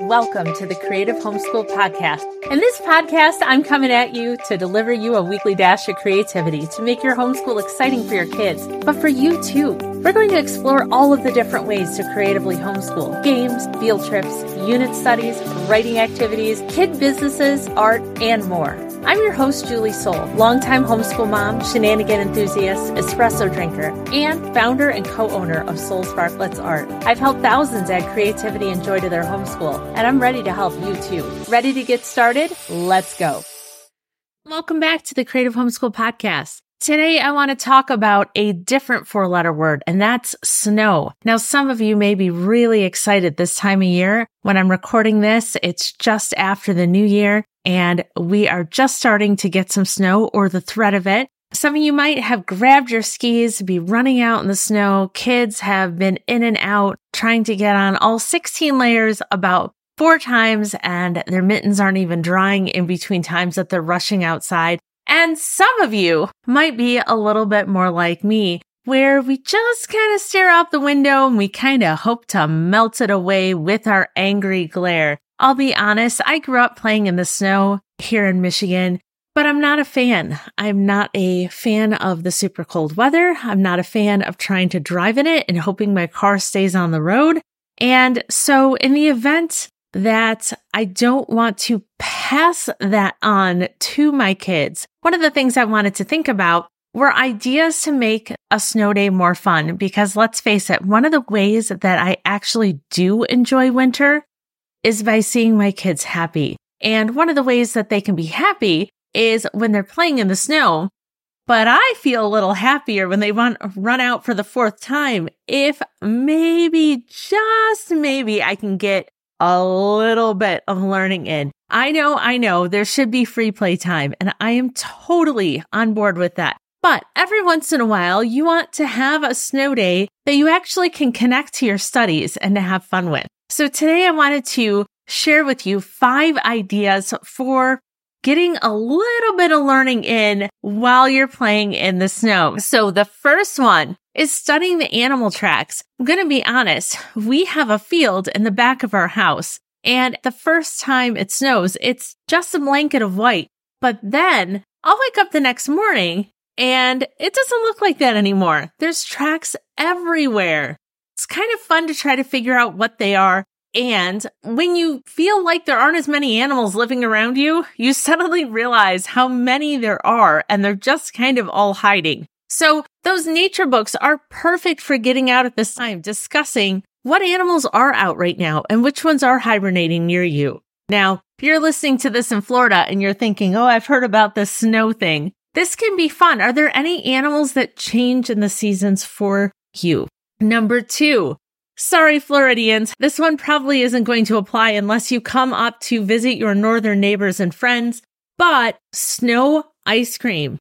Welcome to the Creative Homeschool Podcast. In this podcast, I'm coming at you to deliver you a weekly dash of creativity to make your homeschool exciting for your kids, but for you too. We're going to explore all of the different ways to creatively homeschool games, field trips, unit studies, writing activities, kid businesses, art, and more. I'm your host, Julie Soul, longtime homeschool mom, shenanigan enthusiast, espresso drinker, and founder and co owner of Soul Sparklets Art. I've helped thousands add creativity and joy to their homeschool, and I'm ready to help you too. Ready to get started? Let's go. Welcome back to the Creative Homeschool Podcast. Today, I want to talk about a different four letter word, and that's snow. Now, some of you may be really excited this time of year. When I'm recording this, it's just after the new year and we are just starting to get some snow or the threat of it. Some of you might have grabbed your skis, to be running out in the snow. Kids have been in and out trying to get on all 16 layers about four times and their mittens aren't even drying in between times that they're rushing outside. And some of you might be a little bit more like me, where we just kind of stare out the window and we kind of hope to melt it away with our angry glare. I'll be honest, I grew up playing in the snow here in Michigan, but I'm not a fan. I'm not a fan of the super cold weather. I'm not a fan of trying to drive in it and hoping my car stays on the road. And so in the event that I don't want to pass that on to my kids, one of the things I wanted to think about were ideas to make a snow day more fun. Because let's face it, one of the ways that I actually do enjoy winter is by seeing my kids happy. And one of the ways that they can be happy is when they're playing in the snow. But I feel a little happier when they to run out for the fourth time. If maybe, just maybe I can get a little bit of learning in. I know, I know there should be free play time and I am totally on board with that. But every once in a while, you want to have a snow day that you actually can connect to your studies and to have fun with. So today I wanted to share with you five ideas for getting a little bit of learning in while you're playing in the snow. So the first one is studying the animal tracks. I'm going to be honest. We have a field in the back of our house and the first time it snows, it's just a blanket of white. But then I'll wake up the next morning and it doesn't look like that anymore. There's tracks everywhere. It's kind of fun to try to figure out what they are. And when you feel like there aren't as many animals living around you, you suddenly realize how many there are and they're just kind of all hiding. So those nature books are perfect for getting out at this time, discussing what animals are out right now and which ones are hibernating near you. Now, if you're listening to this in Florida and you're thinking, oh, I've heard about the snow thing, this can be fun. Are there any animals that change in the seasons for you? Number two, sorry, Floridians, this one probably isn't going to apply unless you come up to visit your northern neighbors and friends, but snow ice cream.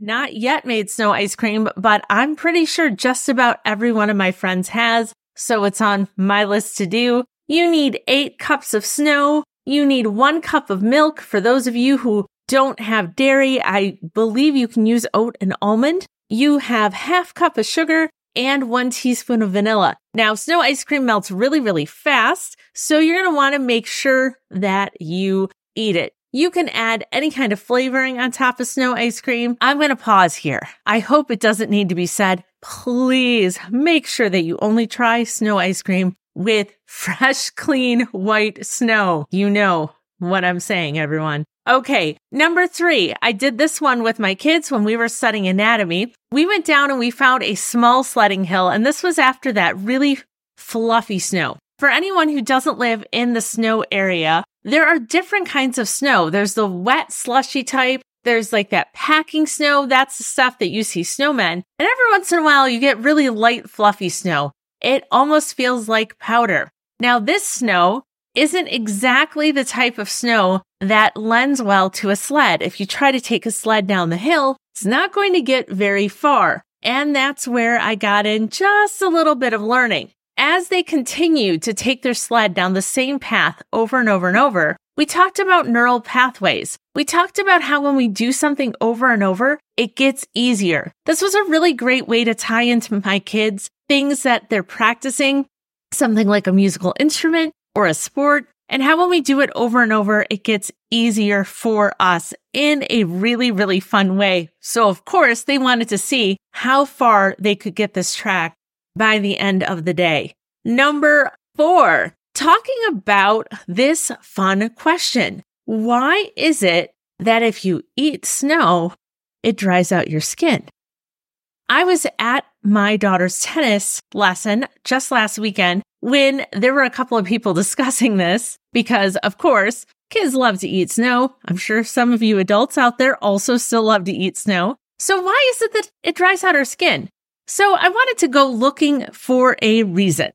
Not yet made snow ice cream, but I'm pretty sure just about every one of my friends has, so it's on my list to do. You need eight cups of snow. You need one cup of milk. For those of you who don't have dairy, I believe you can use oat and almond. You have half cup of sugar and one teaspoon of vanilla. Now, snow ice cream melts really, really fast. So you're going to want to make sure that you eat it. You can add any kind of flavoring on top of snow ice cream. I'm going to pause here. I hope it doesn't need to be said. Please make sure that you only try snow ice cream with fresh, clean, white snow. You know what I'm saying, everyone. Okay. Number three, I did this one with my kids when we were studying anatomy. We went down and we found a small sledding hill, and this was after that really fluffy snow. For anyone who doesn't live in the snow area, there are different kinds of snow. There's the wet, slushy type. There's like that packing snow. That's the stuff that you see snowmen. And every once in a while, you get really light, fluffy snow. It almost feels like powder. Now, this snow isn't exactly the type of snow that lends well to a sled. If you try to take a sled down the hill, it's not going to get very far. And that's where I got in just a little bit of learning. As they continued to take their sled down the same path over and over and over, we talked about neural pathways. We talked about how when we do something over and over, it gets easier. This was a really great way to tie into my kids things that they're practicing, something like a musical instrument or a sport, and how when we do it over and over, it gets easier for us in a really, really fun way. So of course, they wanted to see how far they could get this track by the end of the day. Number four, talking about this fun question. Why is it that if you eat snow, it dries out your skin? I was at my daughter's tennis lesson just last weekend when there were a couple of people discussing this because, of course, kids love to eat snow. I'm sure some of you adults out there also still love to eat snow. So why is it that it dries out our skin? So I wanted to go looking for a reason.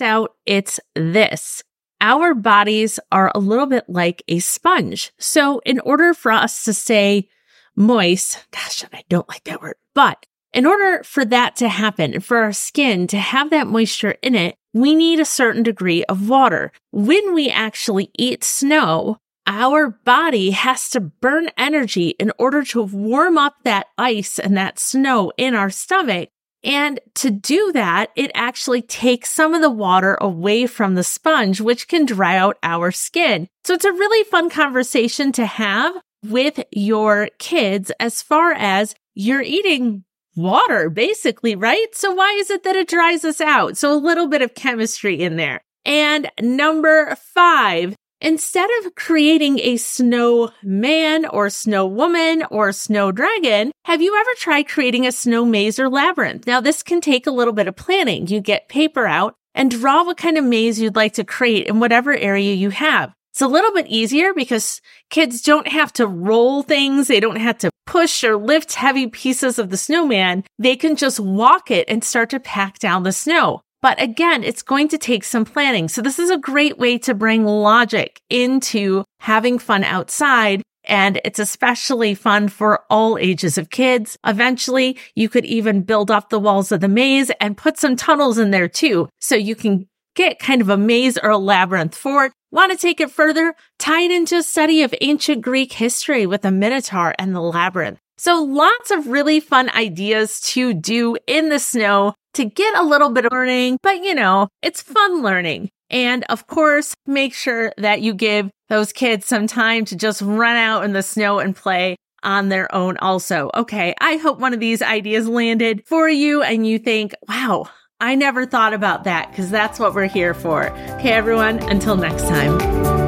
Out, it's this. Our bodies are a little bit like a sponge. So in order for us to stay moist, gosh, I don't like that word, but in order for that to happen, for our skin to have that moisture in it, we need a certain degree of water. When we actually eat snow, our body has to burn energy in order to warm up that ice and that snow in our stomach. And to do that, it actually takes some of the water away from the sponge, which can dry out our skin. So it's a really fun conversation to have with your kids as far as you're eating water, basically, right? So why is it that it dries us out? So a little bit of chemistry in there. And number five, instead of creating a snowman or snow woman or snow dragon, have you ever tried creating a snow maze or labyrinth? Now, this can take a little bit of planning. You get paper out and draw what kind of maze you'd like to create in whatever area you have. It's a little bit easier because kids don't have to roll things. They don't have to push or lift heavy pieces of the snowman. They can just walk it and start to pack down the snow. But again, it's going to take some planning. So this is a great way to bring logic into having fun outside. And it's especially fun for all ages of kids. Eventually, you could even build up the walls of the maze and put some tunnels in there too. So you can get kind of a maze or a labyrinth fort. Want to take it further? Tie it into a study of ancient Greek history with the Minotaur and the labyrinth. So lots of really fun ideas to do in the snow to get a little bit of learning, but you know, it's fun learning. And of course, make sure that you give those kids some time to just run out in the snow and play on their own also. Okay. I hope one of these ideas landed for you and you think, wow, I never thought about that because that's what we're here for. Okay, everyone, until next time.